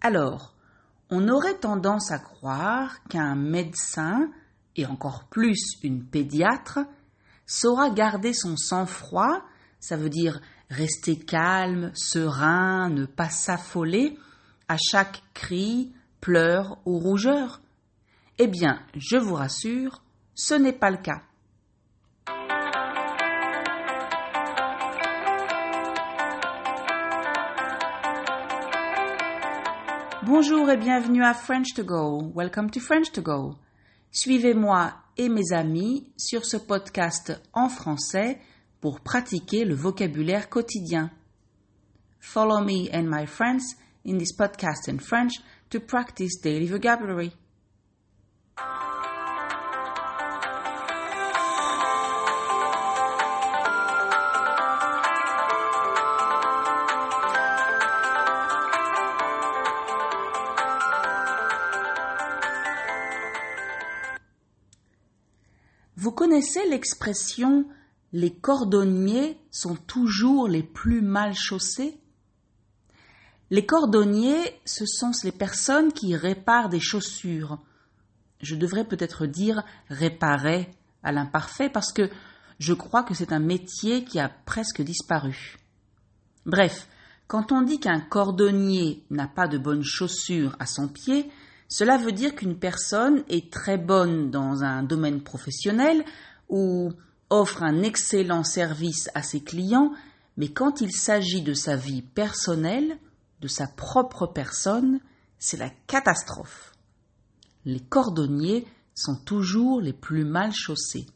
Alors, on aurait tendance à croire qu'un médecin, et encore plus une pédiatre, saura garder son sang-froid, ça veut dire rester calme, serein, ne pas s'affoler à chaque cri, pleur ou rougeur. Eh bien, je vous rassure, ce n'est pas le cas. Bonjour et bienvenue à French to Go. Welcome to French to Go. Suivez-moi et mes amis sur ce podcast en français pour pratiquer le vocabulaire quotidien. Follow me and my friends in this podcast in French to practice daily vocabulary. Vous connaissez l'expression les cordonniers sont toujours les plus mal chaussés Les cordonniers, ce sont les personnes qui réparent des chaussures. Je devrais peut-être dire réparer à l'imparfait parce que je crois que c'est un métier qui a presque disparu. Bref, quand on dit qu'un cordonnier n'a pas de bonnes chaussures à son pied, cela veut dire qu'une personne est très bonne dans un domaine professionnel ou offre un excellent service à ses clients, mais quand il s'agit de sa vie personnelle, de sa propre personne, c'est la catastrophe. Les cordonniers sont toujours les plus mal chaussés.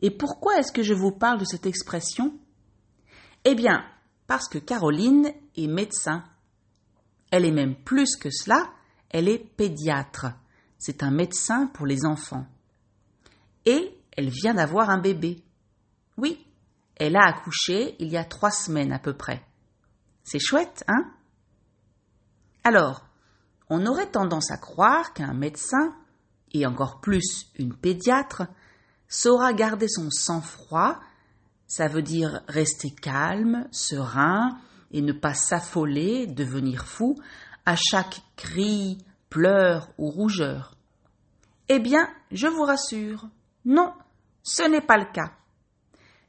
Et pourquoi est-ce que je vous parle de cette expression? Eh bien, parce que Caroline est médecin. Elle est même plus que cela, elle est pédiatre. C'est un médecin pour les enfants. Et elle vient d'avoir un bébé. Oui, elle a accouché il y a trois semaines à peu près. C'est chouette, hein? Alors, on aurait tendance à croire qu'un médecin, et encore plus une pédiatre, saura garder son sang-froid, ça veut dire rester calme, serein, et ne pas s'affoler, devenir fou, à chaque cri, pleur ou rougeur. Eh bien, je vous rassure, non, ce n'est pas le cas.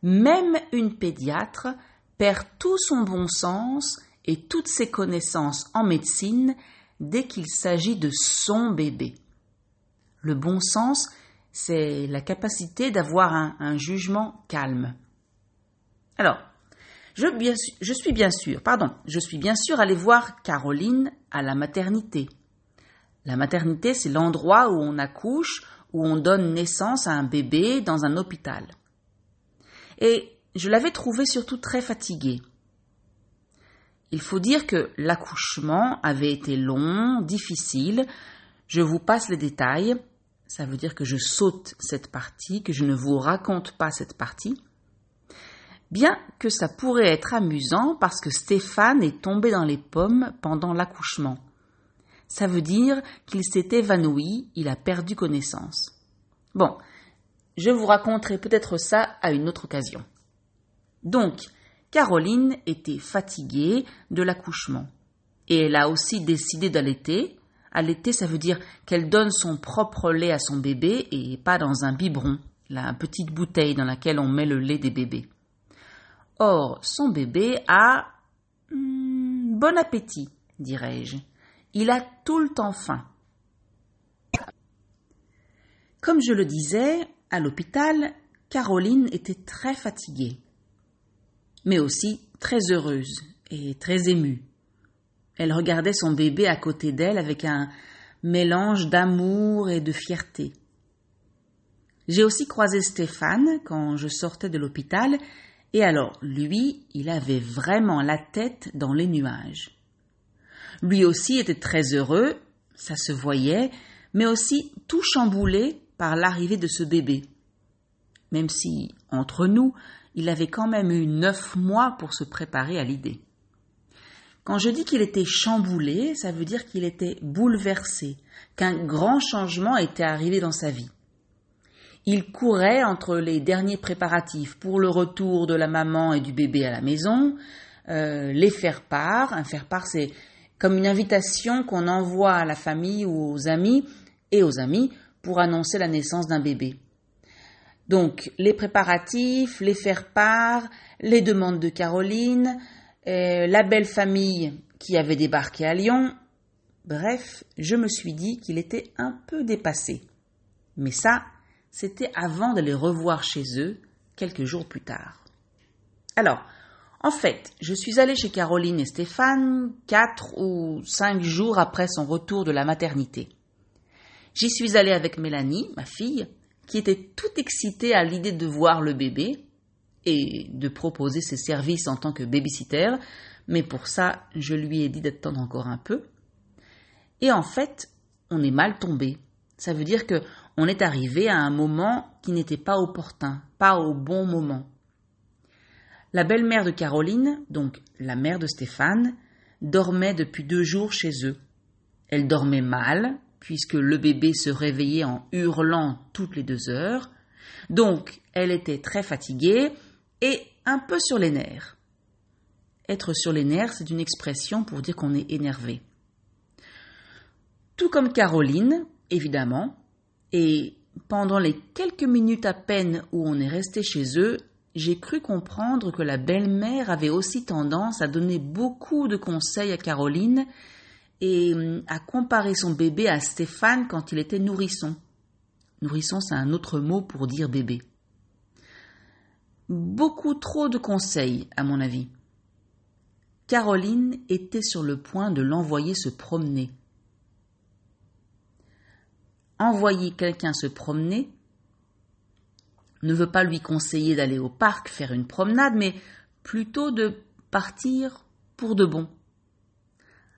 Même une pédiatre perd tout son bon sens et toutes ses connaissances en médecine dès qu'il s'agit de son bébé. Le bon sens, c'est la capacité d'avoir un, un, jugement calme. Alors, je, suis bien sûr, pardon, je suis bien sûr allée voir Caroline à la maternité. La maternité, c'est l'endroit où on accouche, où on donne naissance à un bébé dans un hôpital. Et je l'avais trouvée surtout très fatiguée. Il faut dire que l'accouchement avait été long, difficile. Je vous passe les détails. Ça veut dire que je saute cette partie, que je ne vous raconte pas cette partie bien que ça pourrait être amusant parce que Stéphane est tombé dans les pommes pendant l'accouchement. Ça veut dire qu'il s'est évanoui, il a perdu connaissance. Bon, je vous raconterai peut-être ça à une autre occasion. Donc, Caroline était fatiguée de l'accouchement. Et elle a aussi décidé d'allaiter. Allaiter, ça veut dire qu'elle donne son propre lait à son bébé et pas dans un biberon, la petite bouteille dans laquelle on met le lait des bébés. Or, son bébé a hmm, bon appétit, dirais-je. Il a tout le temps faim. Comme je le disais, à l'hôpital, Caroline était très fatiguée, mais aussi très heureuse et très émue. Elle regardait son bébé à côté d'elle avec un mélange d'amour et de fierté. J'ai aussi croisé Stéphane quand je sortais de l'hôpital et alors, lui, il avait vraiment la tête dans les nuages. Lui aussi était très heureux, ça se voyait, mais aussi tout chamboulé par l'arrivée de ce bébé. Même si, entre nous, il avait quand même eu neuf mois pour se préparer à l'idée. Quand je dis qu'il était chamboulé, ça veut dire qu'il était bouleversé, qu'un grand changement était arrivé dans sa vie. Il courait entre les derniers préparatifs pour le retour de la maman et du bébé à la maison, euh, les faire-part. Un faire-part, c'est comme une invitation qu'on envoie à la famille ou aux amis et aux amis pour annoncer la naissance d'un bébé. Donc les préparatifs, les faire-part, les demandes de Caroline, euh, la belle famille qui avait débarqué à Lyon. Bref, je me suis dit qu'il était un peu dépassé. Mais ça, c'était avant de les revoir chez eux quelques jours plus tard. Alors, en fait, je suis allée chez Caroline et Stéphane quatre ou cinq jours après son retour de la maternité. J'y suis allée avec Mélanie, ma fille, qui était toute excitée à l'idée de voir le bébé et de proposer ses services en tant que babysitter, mais pour ça, je lui ai dit d'attendre encore un peu. Et en fait, on est mal tombé. Ça veut dire que on est arrivé à un moment qui n'était pas opportun, pas au bon moment. La belle-mère de Caroline, donc la mère de Stéphane, dormait depuis deux jours chez eux. Elle dormait mal, puisque le bébé se réveillait en hurlant toutes les deux heures. Donc, elle était très fatiguée et un peu sur les nerfs. Être sur les nerfs, c'est une expression pour dire qu'on est énervé. Tout comme Caroline, évidemment, et pendant les quelques minutes à peine où on est resté chez eux, j'ai cru comprendre que la belle-mère avait aussi tendance à donner beaucoup de conseils à Caroline et hum, à comparer son bébé à Stéphane quand il était nourrisson. Nourrisson, c'est un autre mot pour dire bébé. Beaucoup trop de conseils, à mon avis. Caroline était sur le point de l'envoyer se promener. Envoyer quelqu'un se promener ne veut pas lui conseiller d'aller au parc faire une promenade, mais plutôt de partir pour de bon.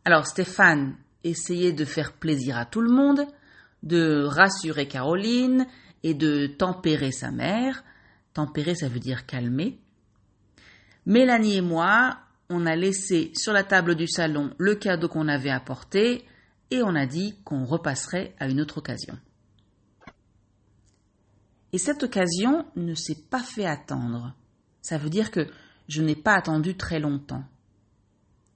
Alors Stéphane essayait de faire plaisir à tout le monde, de rassurer Caroline et de tempérer sa mère. Tempérer, ça veut dire calmer. Mélanie et moi, on a laissé sur la table du salon le cadeau qu'on avait apporté et on a dit qu'on repasserait à une autre occasion. Et cette occasion ne s'est pas fait attendre. Ça veut dire que je n'ai pas attendu très longtemps.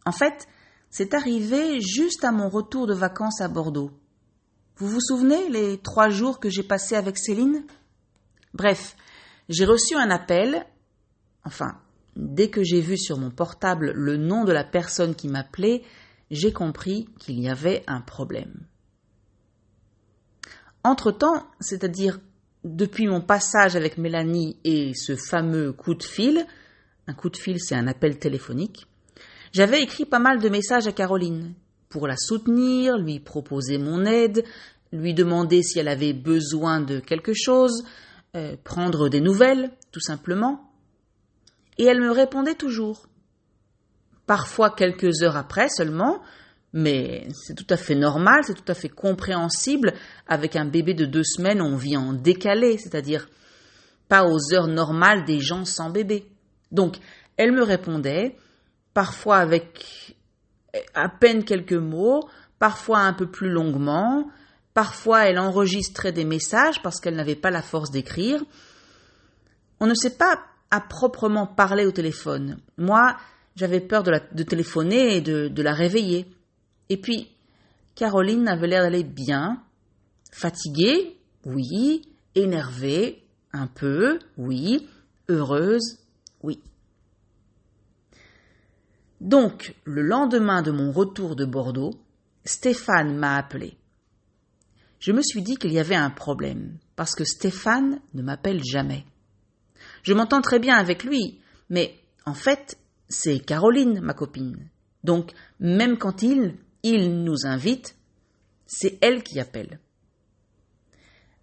En fait, c'est arrivé juste à mon retour de vacances à Bordeaux. Vous vous souvenez les trois jours que j'ai passés avec Céline? Bref, j'ai reçu un appel, enfin, dès que j'ai vu sur mon portable le nom de la personne qui m'appelait, j'ai compris qu'il y avait un problème. Entre-temps, c'est-à-dire depuis mon passage avec Mélanie et ce fameux coup de fil, un coup de fil c'est un appel téléphonique, j'avais écrit pas mal de messages à Caroline pour la soutenir, lui proposer mon aide, lui demander si elle avait besoin de quelque chose, euh, prendre des nouvelles, tout simplement. Et elle me répondait toujours. Parfois quelques heures après seulement, mais c'est tout à fait normal, c'est tout à fait compréhensible. Avec un bébé de deux semaines, on vit en décalé, c'est-à-dire pas aux heures normales des gens sans bébé. Donc, elle me répondait, parfois avec à peine quelques mots, parfois un peu plus longuement, parfois elle enregistrait des messages parce qu'elle n'avait pas la force d'écrire. On ne sait pas à proprement parler au téléphone. Moi, j'avais peur de, téléphoner et de la réveiller. Et puis, Caroline avait l'air d'aller bien, fatiguée, oui, énervée, un peu, oui, heureuse, oui. Donc, le lendemain de mon retour de Bordeaux, Stéphane m'a appelé. Je me suis dit qu'il y avait un problème, parce que Stéphane ne m'appelle jamais. Je m'entends très bien avec lui, mais en fait, c'est Caroline, ma copine. Donc, même quand il il nous invite, c'est elle qui appelle.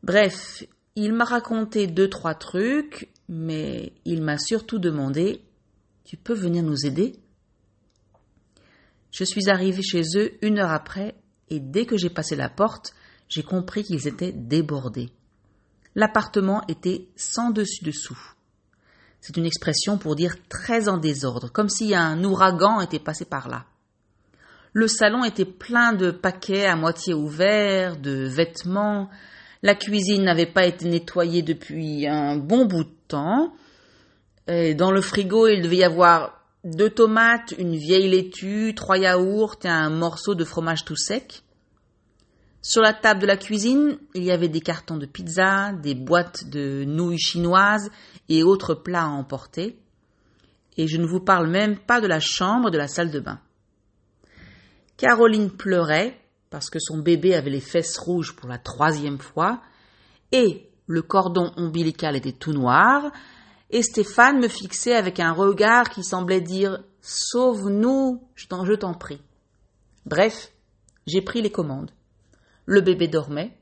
Bref, il m'a raconté deux, trois trucs, mais il m'a surtout demandé Tu peux venir nous aider? Je suis arrivé chez eux une heure après, et dès que j'ai passé la porte, j'ai compris qu'ils étaient débordés. L'appartement était sans dessus-dessous. C'est une expression pour dire très en désordre, comme si un ouragan était passé par là. Le salon était plein de paquets à moitié ouverts, de vêtements. La cuisine n'avait pas été nettoyée depuis un bon bout de temps. Dans le frigo, il devait y avoir deux tomates, une vieille laitue, trois yaourts et un morceau de fromage tout sec. Sur la table de la cuisine, il y avait des cartons de pizza, des boîtes de nouilles chinoises et autres plats à emporter. Et je ne vous parle même pas de la chambre de la salle de bain. Caroline pleurait parce que son bébé avait les fesses rouges pour la troisième fois et le cordon ombilical était tout noir et Stéphane me fixait avec un regard qui semblait dire Sauve-nous, je t'en prie. Bref, j'ai pris les commandes. Le bébé dormait.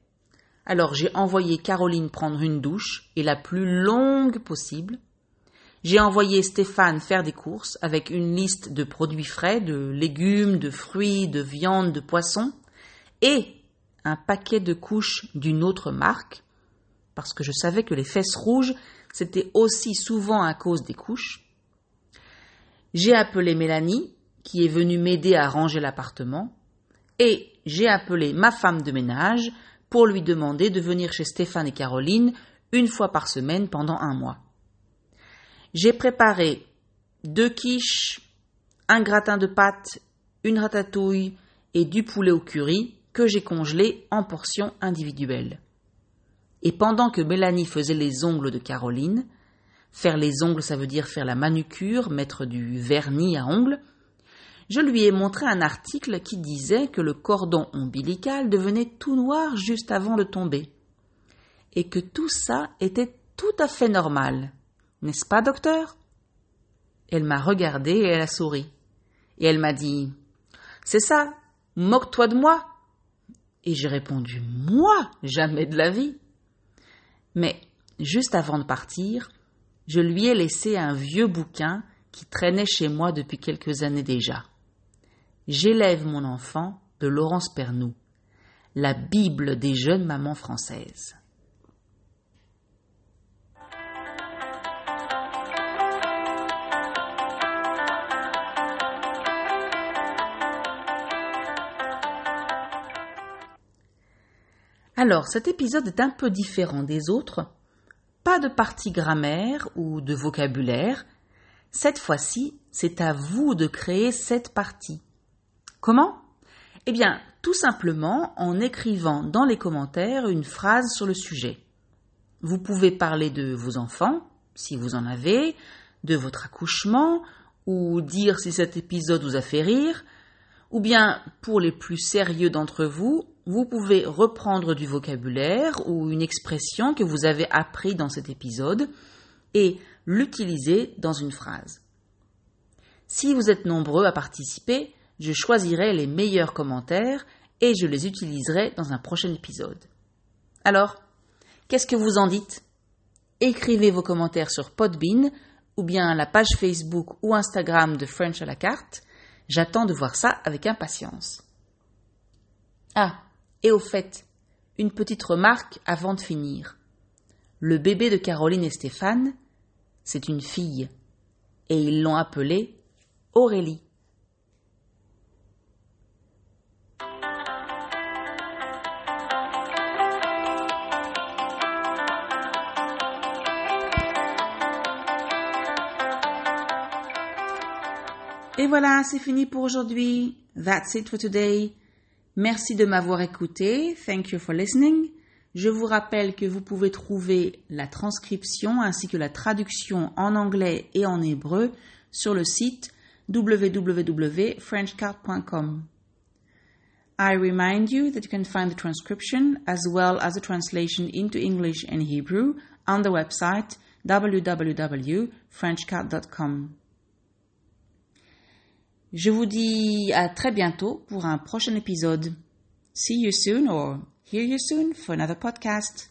Alors j'ai envoyé Caroline prendre une douche, et la plus longue possible. J'ai envoyé Stéphane faire des courses avec une liste de produits frais, de légumes, de fruits, de viande, de poissons, et un paquet de couches d'une autre marque, parce que je savais que les fesses rouges, c'était aussi souvent à cause des couches. J'ai appelé Mélanie, qui est venue m'aider à ranger l'appartement, et j'ai appelé ma femme de ménage pour lui demander de venir chez Stéphane et Caroline une fois par semaine pendant un mois. J'ai préparé deux quiches, un gratin de pâtes, une ratatouille et du poulet au curry que j'ai congelé en portions individuelles. Et pendant que Mélanie faisait les ongles de Caroline, faire les ongles ça veut dire faire la manucure, mettre du vernis à ongles, je lui ai montré un article qui disait que le cordon ombilical devenait tout noir juste avant de tomber, et que tout ça était tout à fait normal. N'est-ce pas, docteur? Elle m'a regardé et elle a souri. Et elle m'a dit C'est ça, moque-toi de moi. Et j'ai répondu Moi, jamais de la vie. Mais juste avant de partir, je lui ai laissé un vieux bouquin qui traînait chez moi depuis quelques années déjà. J'élève mon enfant de Laurence Pernoud, la Bible des jeunes mamans françaises. Alors, cet épisode est un peu différent des autres. Pas de partie grammaire ou de vocabulaire. Cette fois-ci, c'est à vous de créer cette partie. Comment? Eh bien, tout simplement en écrivant dans les commentaires une phrase sur le sujet. Vous pouvez parler de vos enfants, si vous en avez, de votre accouchement, ou dire si cet épisode vous a fait rire, ou bien, pour les plus sérieux d'entre vous, vous pouvez reprendre du vocabulaire ou une expression que vous avez appris dans cet épisode et l'utiliser dans une phrase. Si vous êtes nombreux à participer, je choisirai les meilleurs commentaires et je les utiliserai dans un prochain épisode. Alors, qu'est-ce que vous en dites? Écrivez vos commentaires sur Podbean ou bien la page Facebook ou Instagram de French à la carte. J'attends de voir ça avec impatience. Ah, et au fait, une petite remarque avant de finir. Le bébé de Caroline et Stéphane, c'est une fille, et ils l'ont appelée Aurélie. Et voilà, c'est fini pour aujourd'hui. That's it for today. Merci de m'avoir écouté. Thank you for listening. Je vous rappelle que vous pouvez trouver la transcription ainsi que la traduction en anglais et en hébreu sur le site www.frenchcard.com. I remind you that you can find the transcription as well as the translation into English and Hebrew on the website www.frenchcard.com. Je vous dis à très bientôt pour un prochain épisode. See you soon or hear you soon for another podcast.